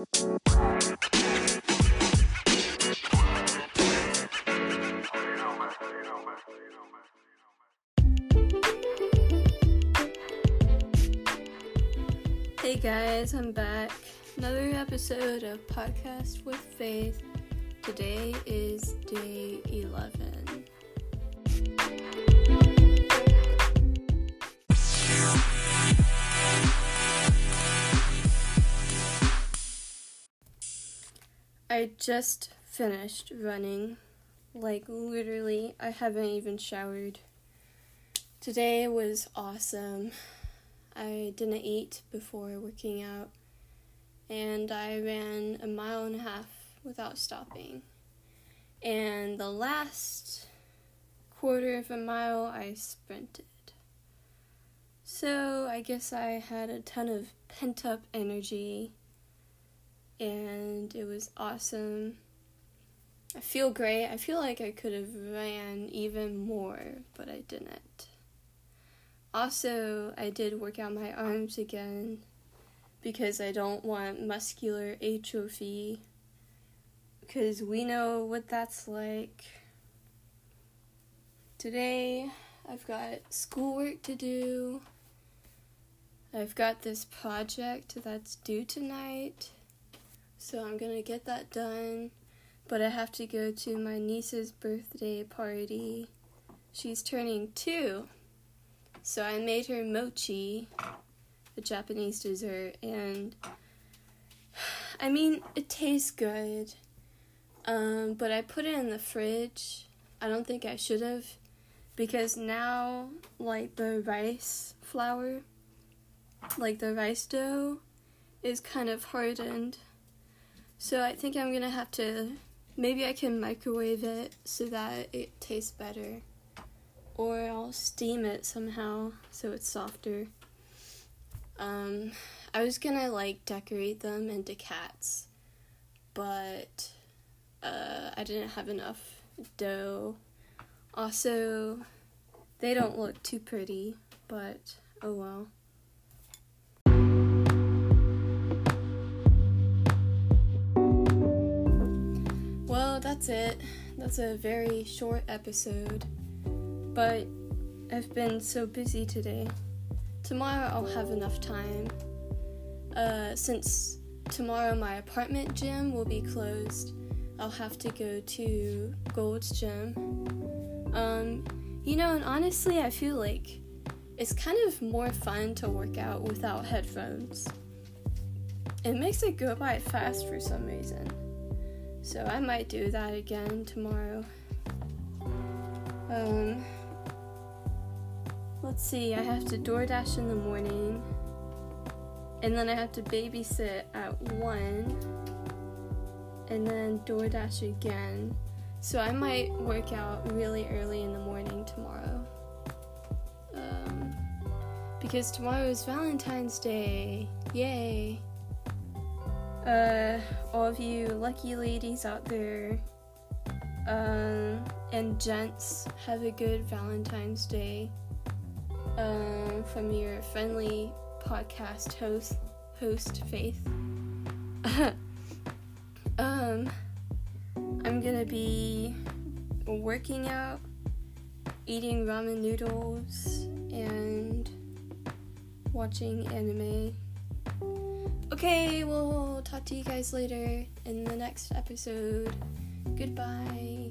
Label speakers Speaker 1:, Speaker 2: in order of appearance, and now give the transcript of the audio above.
Speaker 1: Hey guys, I'm back. Another episode of Podcast with Faith. Today is day 11. I just finished running. Like, literally, I haven't even showered. Today was awesome. I didn't eat before working out, and I ran a mile and a half without stopping. And the last quarter of a mile, I sprinted. So I guess I had a ton of pent up energy, and it was awesome. I feel great. I feel like I could have ran even more, but I didn't. Also, I did work out my arms again because I don't want muscular atrophy because we know what that's like. Today, I've got schoolwork to do. I've got this project that's due tonight, so I'm gonna get that done. But I have to go to my niece's birthday party. She's turning two. So I made her mochi, a Japanese dessert, and I mean, it tastes good. Um, but I put it in the fridge. I don't think I should have because now, like the rice flour, like the rice dough, is kind of hardened. So I think I'm gonna have to. Maybe I can microwave it so that it tastes better or I'll steam it somehow so it's softer. Um, I was gonna like decorate them into cats, but uh, I didn't have enough dough. Also, they don't look too pretty, but oh well. That's it. That's a very short episode but I've been so busy today. Tomorrow I'll have enough time. Uh, since tomorrow my apartment gym will be closed, I'll have to go to Gold's Gym. Um, you know, and honestly, I feel like it's kind of more fun to work out without headphones. It makes it go by fast for some reason. So I might do that again tomorrow. Um, let's see, I have to DoorDash in the morning, and then I have to babysit at 1, and then DoorDash again. So I might work out really early in the morning tomorrow. Um, because tomorrow is Valentine's Day. Yay! Uh, all of you lucky ladies out there, um, and gents, have a good Valentine's Day um, from your friendly podcast host, host Faith. um, I'm gonna be working out, eating ramen noodles, and watching anime. Okay, we'll talk to you guys later in the next episode. Goodbye.